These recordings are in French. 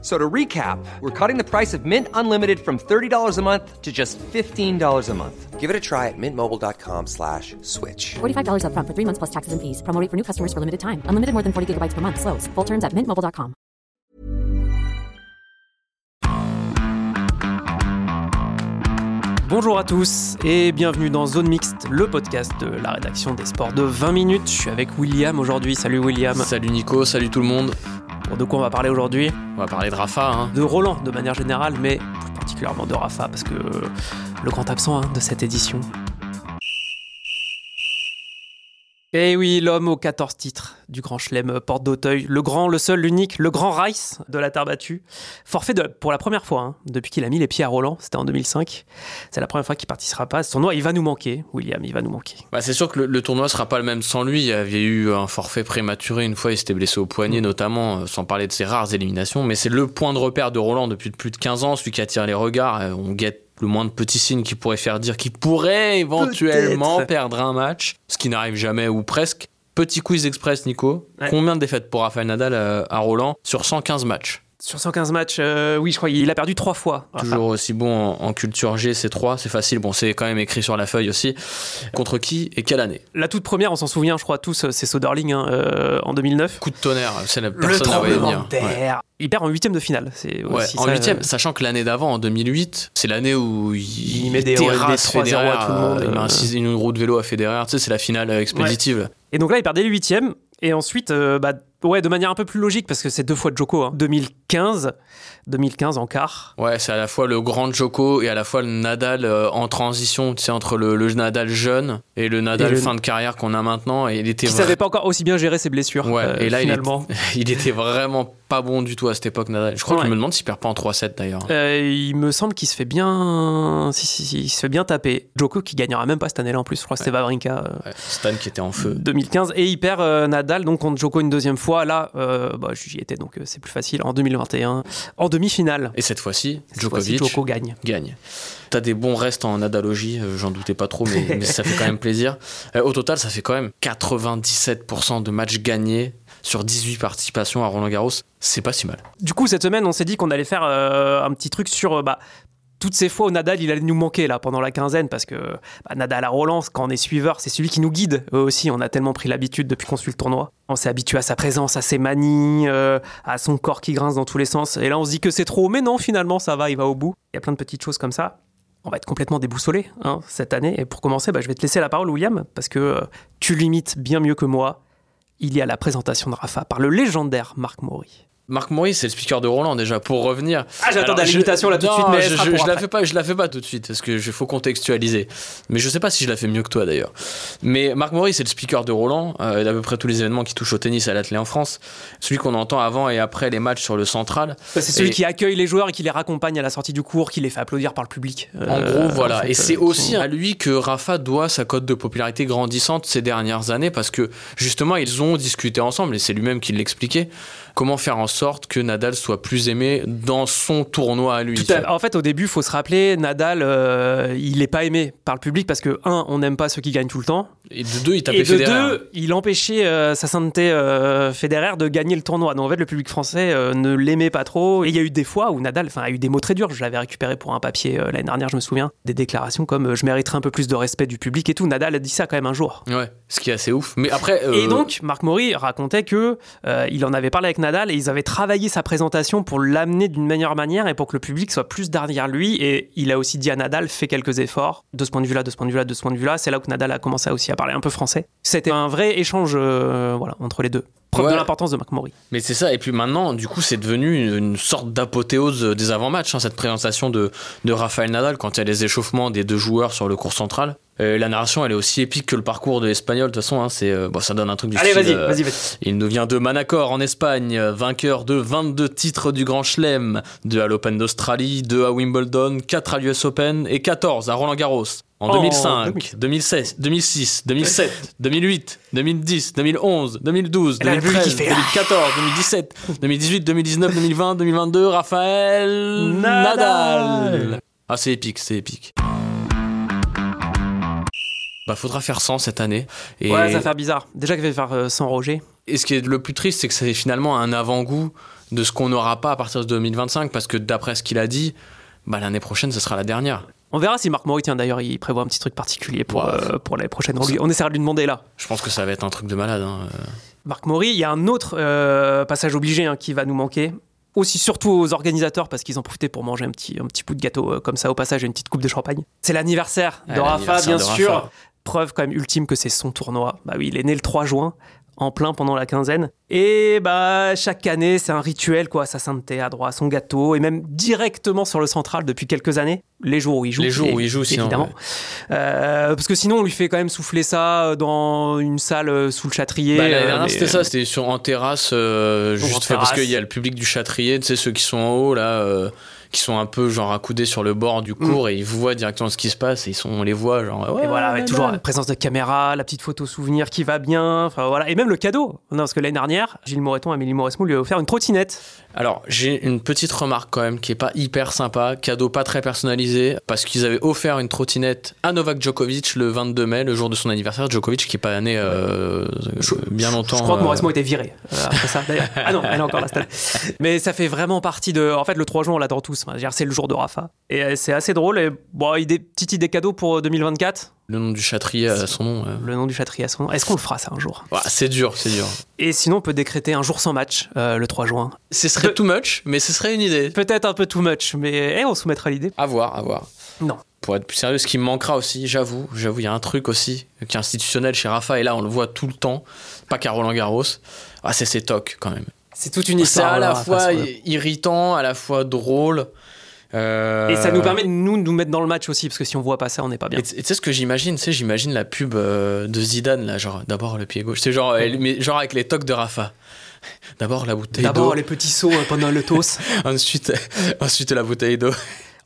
So to recap, we're cutting the price of Mint Unlimited from $30 a month to just $15 a month. Give it a try at mintmobile.com slash switch. $45 upfront for three months plus taxes and fees. Promo rate for new customers for limited time. Unlimited more than 40 gigabytes per month. Slows. Full terms at mintmobile.com. Bonjour à tous et bienvenue dans Zone Mixte, le podcast de la rédaction des sports de 20 minutes. Je suis avec William aujourd'hui. Salut William. Salut Nico, salut tout le monde. Bon, de quoi on va parler aujourd'hui On va parler de Rafa. Hein. De Roland de manière générale, mais plus particulièrement de Rafa parce que le grand absent hein, de cette édition. Eh oui, l'homme aux 14 titres du Grand Chelem Porte d'Auteuil, le grand, le seul, l'unique, le grand Rice de la terre battue. Forfait de, pour la première fois hein, depuis qu'il a mis les pieds à Roland, c'était en 2005. C'est la première fois qu'il participera pas à ce tournoi. Il va nous manquer, William, il va nous manquer. Bah, c'est sûr que le, le, tournoi sera pas le même sans lui. Il y avait eu un forfait prématuré une fois, il s'était blessé au poignet notamment, euh, sans parler de ses rares éliminations. Mais c'est le point de repère de Roland depuis plus de 15 ans, celui qui attire les regards. Euh, on guette le moindre petit signe qui pourrait faire dire qu'il pourrait éventuellement perdre un match, ce qui n'arrive jamais ou presque. Petit quiz express, Nico. Ouais. Combien de défaites pour Rafael Nadal euh, à Roland sur 115 matchs? Sur 115 matchs, euh, oui, je crois qu'il a perdu trois fois. Rafa. Toujours aussi bon en, en culture G, c'est 3, c'est facile. Bon, c'est quand même écrit sur la feuille aussi. Contre qui et quelle année? La toute première, on s'en souvient, je crois tous, c'est Soderling hein, euh, en 2009. Coup de tonnerre, c'est la Le personne n'avait tremblement venir. de terre. Il perd en huitième de finale. C'est Ouais, aussi en ça, huitième, euh, sachant que l'année d'avant, en 2008, c'est l'année où il, Il met des- terrasse des 3-0 à tout le monde, il met un euh. une roue de vélo à Federer, tu sais, c'est la finale euh, expéditive. Et donc là, il perd dès le huitième. Et ensuite, euh, bah, ouais, de manière un peu plus logique, parce que c'est deux fois de Joko. hein. 2015, 2015 en quart. Ouais, c'est à la fois le grand Joko et à la fois le Nadal euh, en transition, tu sais, entre le, le Nadal jeune et le Nadal Et le- fin de carrière qu'on a maintenant. Et il était Qui savait pas encore aussi bien gérer ses blessures. Ouais, euh, et là, il, est- il était vraiment pas bon du tout à cette époque, Nadal. Je crois que Ouais. je me demande s'il perd pas en 3-7 d'ailleurs. Euh, il me semble qu'il se fait bien, si, si, si, il se fait bien taper. Joko qui gagnera même pas cette année-là en plus. Je crois que c'était Wawrinka. euh, Ouais, Stan qui était en feu. 2015 et il perd euh, Nadal donc contre Joko une deuxième fois là bah, j'y étais donc c'est plus facile en 2021 en demi-finale Et cette fois-ci, Djokovic Joko gagne gagne. T'as des bons restes en Nadalogie, euh, j'en doutais pas trop, mais, mais ça fait quand même plaisir. Au total, ça fait quand même 97% de matchs gagnés sur 18 participations à Roland Garros. C'est pas si mal. du coup cette semaine on s'est dit qu'on allait faire euh, un petit truc sur euh, bah, toutes ces fois où Nadal il allait nous manquer là pendant la quinzaine parce que bah, Nadal à Roland quand on est suiveur c'est celui qui nous guide eux aussi on a tellement pris l'habitude depuis qu'on suit le tournoi on s'est habitué à sa présence à ses manies euh, à son corps qui grince dans tous les sens et là on se dit que c'est trop mais non finalement ça va il va au bout il y a plein de petites choses comme ça on va être complètement déboussolé hein, cette année. Et pour commencer, bah, je vais te laisser la parole, William, parce que tu l'imites bien mieux que moi. Il y a la présentation de Rafa par le légendaire Marc Maury. Marc Maurice, c'est le speaker de Roland déjà, pour revenir. Ah, j'attendais limitation, là, tout de suite, mais je, je- la fais pas, je la fais pas tout de suite, parce que je faut contextualiser. Mais je sais pas si je la fais mieux que toi d'ailleurs. Mais Marc Maurice, c'est le speaker de Roland, euh, d'à peu près tous les événements qui touchent au tennis et à l'athlé en France. Celui qu'on entend avant et après les matchs sur le central. Bah, c'est celui Et- qui accueille les joueurs et qui les raccompagne à la sortie du cours, qui les fait applaudir par le public. En Euh, gros, voilà. en fait, et c'est euh, aussi à lui que Rafa doit sa cote de popularité grandissante ces dernières années parce que justement, ils ont discuté ensemble et c'est lui-même qui l'expliquait. Comment faire en sorte que Nadal soit plus aimé dans son tournoi à lui à- En fait, au début, il faut se rappeler, Nadal, euh, il n'est pas aimé par le public parce que, un, on n'aime pas ceux qui gagnent tout le temps. Et de deux, il tapait Et de Federer. deux, il empêchait euh, sa sainteté euh, Federer de gagner le tournoi. Donc en fait, le public français euh, ne l'aimait pas trop. Et il y a eu des fois où Nadal a eu des mots très durs. Je l'avais récupéré pour un papier euh, l'année dernière, je me souviens. Des déclarations comme euh, je mériterais un peu plus de respect du public et tout. Nadal a dit ça quand même un jour. Ouais, ce qui est assez ouf. Mais après. euh, Et donc, Marc Maury racontait que euh, il en avait parlé avec Nadal et ils avaient travaillé sa présentation pour l'amener d'une meilleure manière et pour que le public soit plus derrière lui. Et il a aussi dit à Nadal, fais quelques efforts de ce point de vue-là, de ce point de vue-là, de ce point de vue-là. C'est là où Nadal a commencé aussi à parler un peu français. C'était un vrai échange euh, voilà, entre les deux. Preuve Ouais. de l'importance de Maury. Mais c'est ça, et puis maintenant, du coup, c'est devenu une, une sorte d'apothéose des avant-matchs, hein, cette présentation de, de Rafael Nadal quand il y a les échauffements des deux joueurs sur le cours central. Euh, la narration, elle est aussi épique que le parcours de l'Espagnol, de toute façon, hein, c'est, euh, bon, ça donne un truc du Allez, style, vas-y, euh, vas-y, vas-y. Il nous vient de Manacor en Espagne, euh, vainqueur de 22 titres du Grand Chelem, 2 à l'Open d'Australie, 2 à Wimbledon, 4 à l'US Open et 14 à Roland Garros. En En 2005, 2000. 2016, 2006, 2007, 2008, 2010, 2011, 2012, Et là, le public, 2013, il fait, 2014, 2017, 2018, 2019, 2020, 2022, Raphaël Nadal. Nadal. Ah, c'est épique, c'est épique. Bah, faudra faire 100 cette année. Et, Ouais, ça va faire bizarre. Déjà qu'il va faire euh, sans Roger. et ce qui est le plus triste, c'est que c'est finalement un avant-goût de ce qu'on n'aura pas à partir de 2025, parce que d'après ce qu'il a dit, bah, l'année prochaine, ce sera la dernière. On verra si Marc Maury, tiens d'ailleurs, il prévoit un petit truc particulier pour, Ouais. euh, pour l'année prochaine. On, lui- on essaiera de lui demander là. Je pense que ça va être un truc de malade. hein. Marc Maury, il y a un autre euh, passage obligé hein, qui va nous manquer. Aussi surtout aux organisateurs parce qu'ils ont profité pour manger un petit, un petit bout de gâteau euh, comme ça au passage et une petite coupe de champagne. C'est l'anniversaire de Ouais, Rafa, bien de sûr. Rafa. Preuve quand même ultime que c'est son tournoi. Bah oui, il est né le 3 juin, en plein pendant la quinzaine. Et bah chaque année, c'est un rituel quoi. Sa sainteté a droit à son gâteau et même directement sur le central depuis quelques années. Les jours où il joue. Les jours où il joue, sinon, évidemment. ouais. Euh, parce que sinon, on lui fait quand même souffler ça dans une salle euh, sous le châtrier. Bah, euh, c'était ça, c'était sur, en terrasse, euh, en juste parce qu'il y a le public du Châtrier, tu sais, ceux qui sont en haut, là, euh, qui sont un peu genre accoudés sur le bord du cours et ils voient directement ce qui se passe et ils sont, on les voit, genre, ouais, Et voilà, toujours la présence de caméra, la petite photo souvenir qui va bien, enfin voilà, et même le cadeau. Non, parce que l'année dernière, Gilles Moreton, Amélie Mauresmo lui a offert une trottinette. Alors, j'ai une petite remarque quand même qui est pas hyper sympa, cadeau pas très personnalisé, parce qu'ils avaient offert une trottinette à Novak Djokovic le 22 mai, le jour de son anniversaire. Djokovic qui est pas né euh, bien longtemps. Je crois que euh, Mauresmo était viré euh, après ça, d'ailleurs. Ah non, elle est encore là. Mais ça fait vraiment partie de. En fait, le 3 juin, on l'adore tous. C'est le jour de Rafa. Et euh, c'est assez drôle. Et bon, idée, petite idée cadeau pour 2024. Le nom du Châtrier à son nom. euh. Le nom du châtrier à son nom. Est-ce qu'on le fera ça un jour? Ouais, c'est dur, c'est dur. Et sinon, on peut décréter un jour sans match euh, le 3 juin. Ce serait too much, mais ce serait une idée. Peut-être un peu too much, mais eh, on soumettra l'idée. À voir, à voir. Non. Pour être plus sérieux, ce qui me manquera aussi, j'avoue, j'avoue, il y a un truc aussi qui est institutionnel chez Rafa, et là on le voit tout le temps, pas qu'à Roland Garros, ah, c'est ses tocs quand même. C'est toute une C'est histoire. à la fois irritant, à la fois drôle. euh, Et ça nous permet de nous, nous mettre dans le match aussi, parce que si on voit pas ça, on n'est pas bien. Et tu sais ce que j'imagine, tu sais, j'imagine la pub euh, de Zidane là, genre d'abord le pied gauche, c'est genre, elle- mais genre avec les tocs de Rafa. D'abord la bouteille D'abord d'eau, les petits sauts euh, pendant le toss, ensuite, ensuite la bouteille d'eau,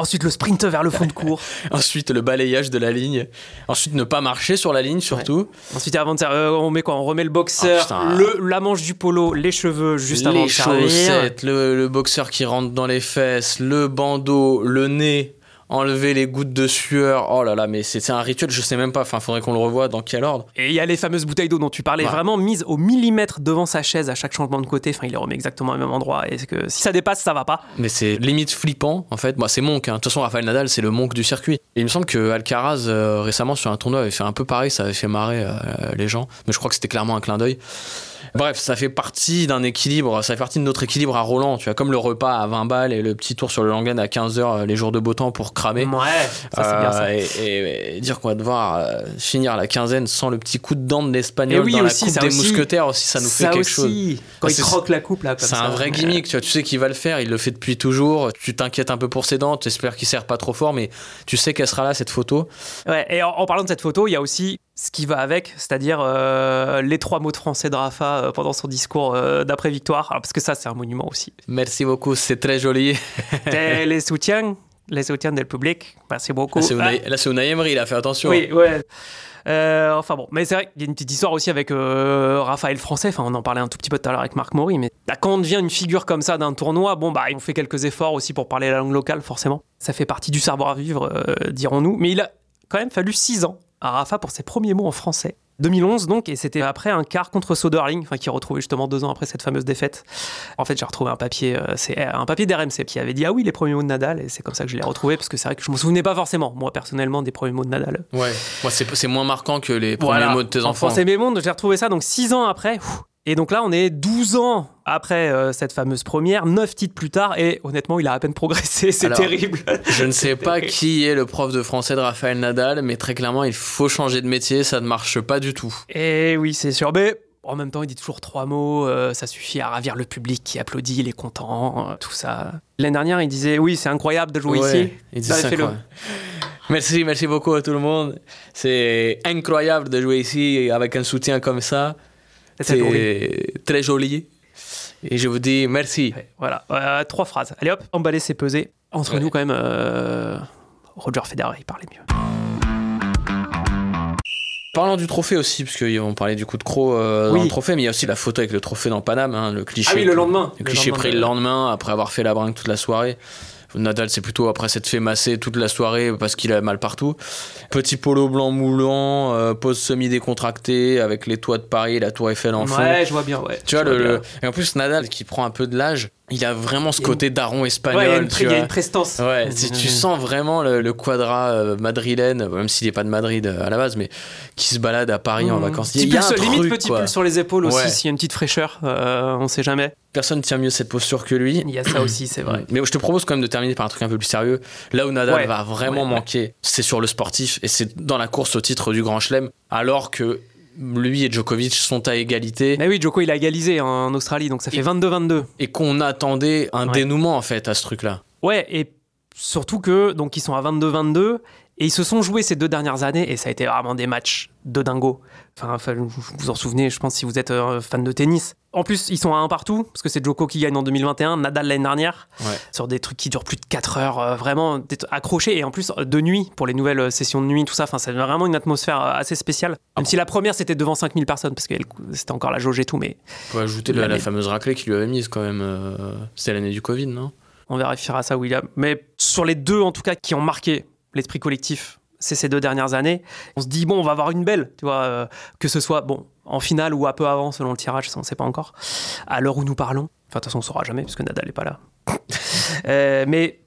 ensuite le sprint vers le fond de cours, ensuite le balayage de la ligne, ensuite ne pas marcher sur la ligne surtout. ensuite avant de euh, on met quoi On remet le boxeur, Ah, le, la manche du polo, les cheveux juste avant de servir. chaussettes, le, le boxeur qui rentre dans les fesses, le bandeau, le nez, enlever les gouttes de sueur. Oh là là, mais c'est un rituel, je sais même pas. Enfin, faudrait qu'on le revoie dans quel ordre. Et il y a les fameuses bouteilles d'eau dont tu parlais, Ouais. vraiment mises au millimètre devant sa chaise à chaque changement de côté. Enfin, il les remet exactement au même endroit. Et que si ça dépasse, ça va pas. Mais c'est limite flippant en fait. Moi, c'est Monk. hein. De toute façon, Rafael Nadal, c'est le Monk du circuit. Et il me semble que Alcaraz euh, récemment sur un tournoi avait fait un peu pareil. Ça avait fait marrer euh, les gens. Mais je crois que c'était clairement un clin d'œil. Bref, ça fait partie d'un équilibre, ça fait partie de notre équilibre à Roland, tu vois, comme le repas à 20 balles et le petit tour sur le Langen à 15h les jours de beau temps pour cramer. Ouais, ça c'est bien ça. Euh, Et, et- et dire qu'on va devoir euh, finir la quinzaine sans le petit coup de dent de l'espagnol oui, dans aussi, la coupe des aussi. mousquetaires aussi, ça nous fait quelque chose. Quand Ah, il croque la coupe là, C'est un vrai gimmick, tu vois, tu sais qu'il va le faire, il le fait depuis toujours, tu t'inquiètes un peu pour ses dents, tu espères qu'il serre pas trop fort, mais tu sais qu'elle sera là cette photo. Ouais, et en, en parlant de cette photo, il y a aussi ce qui va avec, c'est-à-dire euh, les trois mots de français de Rafa euh, pendant son discours euh, d'après-victoire. Alors, parce que ça, c'est un monument aussi. Merci beaucoup, c'est très joli. Les soutiens, les soutiens du public, merci beaucoup. Là, c'est Ah, là, c'est Unai Emery, il a fait attention. oui, ouais. Euh, enfin bon, mais c'est vrai qu'il y a une petite histoire aussi avec euh, Raphaël Français. Enfin, on en parlait un tout petit peu tout à l'heure avec Marc Maury, mais là, quand on devient une figure comme ça d'un tournoi, bon bah, on fait quelques efforts aussi pour parler la langue locale, forcément. Ça fait partie du savoir-vivre, euh, dirons-nous. Mais il a quand même fallu six ans à Rafa pour ses premiers mots en français. 2011 donc, et c'était après un quart contre Soderling, enfin qui retrouvait justement deux ans après cette fameuse défaite. En fait, j'ai retrouvé un papier, euh, c'est un papier d'RMC qui avait dit ah oui les premiers mots de Nadal, et c'est comme ça que je l'ai retrouvé parce que c'est vrai que je me souvenais pas forcément, moi personnellement, des premiers mots de Nadal. Ouais. Moi, c'est, moins marquant que les premiers Voilà. mots de tes En enfants. français mes mondes, j'ai retrouvé ça donc 6 ans après. Ouf. Et donc là, on est 12 ans après euh, cette fameuse première, 9 titres plus tard, et honnêtement, il a à peine progressé, c'est Alors, terrible. Je ne sais pas qui est le prof de français de Raphaël Nadal, mais très clairement, il faut changer de métier, ça ne marche pas du tout. Et oui, c'est sûr. Mais en même temps, il dit toujours trois mots, euh, ça suffit à ravir le public qui applaudit, il est content, euh, tout ça. L'année dernière, il disait Oui, c'est incroyable de jouer Ouais, ici. il dit Bah, quoi. Merci, merci beaucoup à tout le monde. C'est incroyable de jouer ici avec un soutien comme ça. C'est très joli. Et je vous dis merci. Ouais, Voilà, Euh, trois phrases. Allez hop, emballer, c'est peser. Entre Ouais. nous, quand même, euh, Roger Federer, il parlait mieux. Parlant du trophée aussi, parce qu'on parlait du coup de croc euh, dans le trophée, mais il y a aussi la photo avec le trophée dans Paname, hein, le cliché. Ah oui, le lendemain. Le cliché pris le lendemain, après avoir fait la bringue toute la soirée. Nadal, c'est plutôt après s'être fait masser toute la soirée parce qu'il a mal partout. Petit polo blanc moulant, euh, pose semi-décontractée avec les toits de Paris et la tour Eiffel en fond. Ouais, je vois bien, ouais. Tu vois, Je le, le- et en plus, Nadal, qui prend un peu de l'âge, il a vraiment ce côté daron espagnol. Ouais, il y a une, tu il y a vois. une prestance. Ouais, tu, tu sens vraiment le, le quadra euh, madrilène, même s'il n'est pas de Madrid euh, à la base, mais qui se balade à Paris en vacances. Petit Il y a un pulse, limite truc, petit pull sur les épaules aussi, s'il y a une petite fraîcheur, euh, on sait jamais. Personne tient mieux cette posture que lui. Il y a ça aussi, c'est vrai. Mais je te propose quand même de terminer par un truc un peu plus sérieux. Là où Nadal va vraiment manquer, c'est sur le sportif et c'est dans la course au titre du Grand Chelem, alors que lui et Djokovic sont à égalité Mais oui, Joko, il a égalisé en Australie, donc ça fait 22-22. et qu'on attendait un Ouais. dénouement en fait à ce truc-là. Ouais, et surtout que donc ils sont à 22-22 et ils se sont joués ces deux dernières années et ça a été vraiment des matchs de dingo. Enfin, vous vous en souvenez, je pense si vous êtes euh, fan de tennis. En plus, ils sont à un partout parce que c'est Joko qui gagne en 2021, Nadal l'année dernière Ouais. sur des trucs qui durent plus de 4 heures, euh, vraiment d'être accroché et en plus euh, de nuit pour les nouvelles euh, sessions de nuit, tout ça. Enfin, c'est vraiment une atmosphère assez spéciale. Même si la première c'était devant 5000 personnes parce que c'était encore la jauge et tout, mais On peut ajouter la, fameuse raclée qu'il lui avait mise quand même. euh, C'était l'année du Covid, non? On vérifiera ça, William. Mais sur les deux, en tout cas, qui ont marqué l'esprit collectif, c'est ces deux dernières années. On se dit, bon, on va avoir une belle, tu vois, euh, que ce soit, bon, en finale ou un peu avant, selon le tirage, ça, on ne sait pas encore. À l'heure où nous parlons. Enfin, de toute façon, on ne saura jamais, parce que Nadal n'est pas là. Euh, mais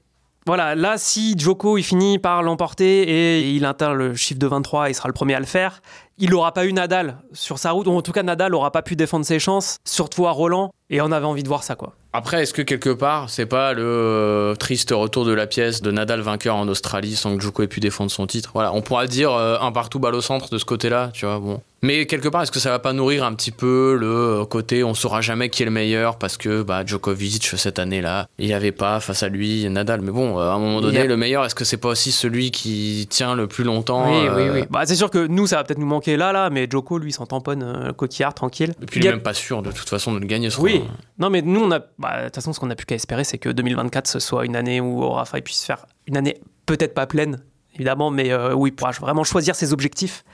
voilà, là, si Joko, il finit par l'emporter et il atteint le chiffre de 23, il sera le premier à le faire. Il n'aura pas eu Nadal sur sa route, ou en tout cas, Nadal n'aura pas pu défendre ses chances, surtout à Roland, et on avait envie de voir ça, quoi. Après, est-ce que quelque part, c'est pas le euh, triste retour de la pièce de Nadal vainqueur en Australie sans que Djoko ait pu défendre son titre? Voilà, on pourra dire euh, un partout balle au centre de ce côté-là, tu vois. Bon. Mais quelque part, est-ce que ça va pas nourrir un petit peu le euh, côté on saura jamais qui est le meilleur parce que bah, Djokovic cette année-là, il n'y avait pas face à lui Nadal. Mais bon, euh, à un moment donné, a- le meilleur, est-ce que c'est pas aussi celui qui tient le plus longtemps Oui, euh, oui, oui. Bah, c'est sûr que nous, ça va peut-être nous manquer là, là, mais Joko, lui, s'en tamponne euh, coquillard, tranquille. Et puis Il il est a- même pas sûr de toute façon de le gagner. ce Oui. Non, mais nous, on a. bah, De toute façon, ce qu'on a plus qu'à espérer, c'est que 2024, ce soit une année où Rafa il puisse faire une année peut-être pas pleine, évidemment, mais euh, où il pourra vraiment choisir ses objectifs.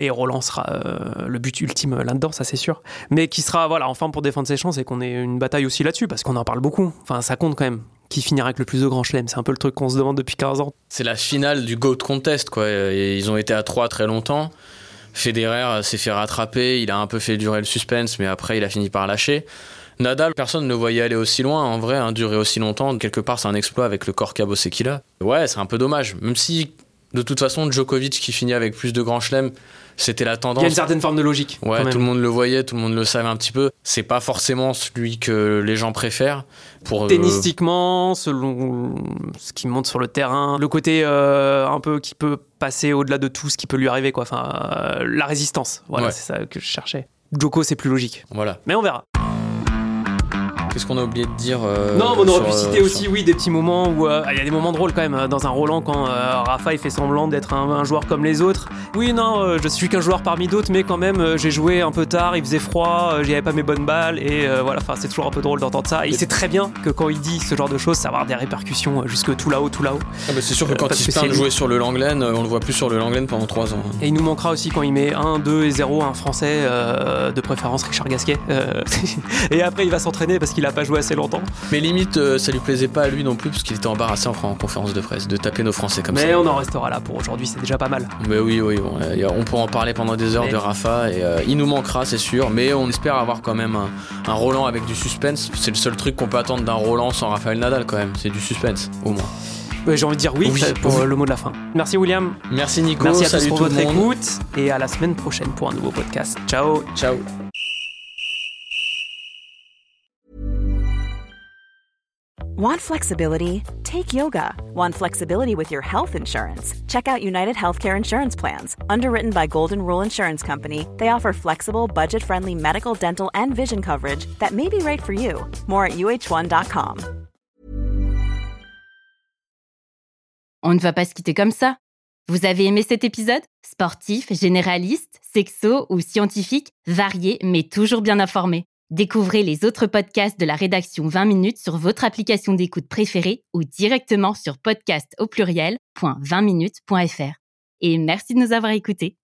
Et Roland sera euh, le but ultime là-dedans, ça c'est sûr. Mais qui sera, voilà, enfin pour défendre ses chances et qu'on ait une bataille aussi là-dessus, parce qu'on en parle beaucoup. Enfin, ça compte quand même. Qui finira avec le plus de grands chelems C'est un peu le truc qu'on se demande depuis 15 ans. C'est la finale du GOAT Contest, quoi. Ils ont été à 3 très longtemps. Federer s'est fait rattraper, il a un peu fait durer le suspense, mais après il a fini par lâcher. Nadal, personne ne voyait aller aussi loin, en vrai, hein, durer aussi longtemps. Quelque part, c'est un exploit avec le corps cabossé qu'il a. Ouais, c'est un peu dommage. Même si, de toute façon, Djokovic qui finit avec plus de grands chelems, c'était la Il y a tendance. une certaine forme de logique. Ouais, tout le monde le voyait, tout le monde le savait un petit peu. C'est pas forcément celui que les gens préfèrent. Pour, euh, Tennistiquement, selon ce qui monte sur le terrain, le côté euh, un peu qui peut passer au-delà de tout ce qui peut lui arriver, quoi. Enfin, euh, la résistance. Voilà, Ouais. c'est ça que je cherchais. Joko, c'est plus logique. Voilà. Mais on verra. Qu'est-ce qu'on a oublié de dire euh, non, mais on aurait pu euh, citer sur- aussi, oui, des petits moments où euh, il y a des moments drôles quand même euh, dans un Roland quand Rafa il fait semblant d'être un, un joueur comme les autres. Oui, non, je suis qu'un joueur parmi d'autres, mais quand même, j'ai joué un peu tard, il faisait froid, j'avais pas mes bonnes balles, et voilà, enfin, c'est toujours un peu drôle d'entendre ça. Et il sait très bien que quand il dit ce genre de choses, ça va avoir des répercussions jusque tout là-haut, tout là-haut. Ah bah, c'est sûr que quand il se plaint de jouer sur le Langlen, on le voit plus sur le Langlen pendant 3 ans. Et il nous manquera aussi quand il met 1, 2 et 0 un français, de préférence Richard Gasquet. Et après, il va s'entraîner parce qu'il a pas joué assez longtemps. Mais limite, euh, ça lui plaisait pas à lui non plus, parce qu'il était embarrassé en, en conférence de presse de taper nos Français comme Mais ça. on en restera là pour aujourd'hui, c'est déjà pas mal. Mais oui, oui, bon, euh, on pourra en parler pendant des heures Mais- de Rafa, et euh, il nous manquera, c'est sûr, mais on espère avoir quand même un, un Roland avec du suspense. C'est le seul truc qu'on peut attendre d'un Roland sans Raphaël Nadal quand même, c'est du suspense, au moins. Ouais, J'ai envie de dire oui, pour oui. euh, le mot de la fin. Merci William, Merci Nico, merci à tous pour votre écoute et à la semaine prochaine pour un nouveau podcast. Ciao Ciao. Want flexibility? Take yoga. Want flexibility with your health insurance? Check out United Healthcare Insurance Plans. Underwritten by Golden Rule Insurance Company, they offer flexible, budget friendly medical, dental, and vision coverage that may be right for you. More at uh1.com. On ne va pas se quitter comme ça. Vous avez aimé cet épisode Sportif, généraliste, sexo ou scientifique, varié mais toujours bien informé. Découvrez les autres podcasts de la rédaction 20 minutes sur votre application d'écoute préférée ou directement sur podcast au pluriel.20minutes.fr. Et merci de nous avoir écoutés.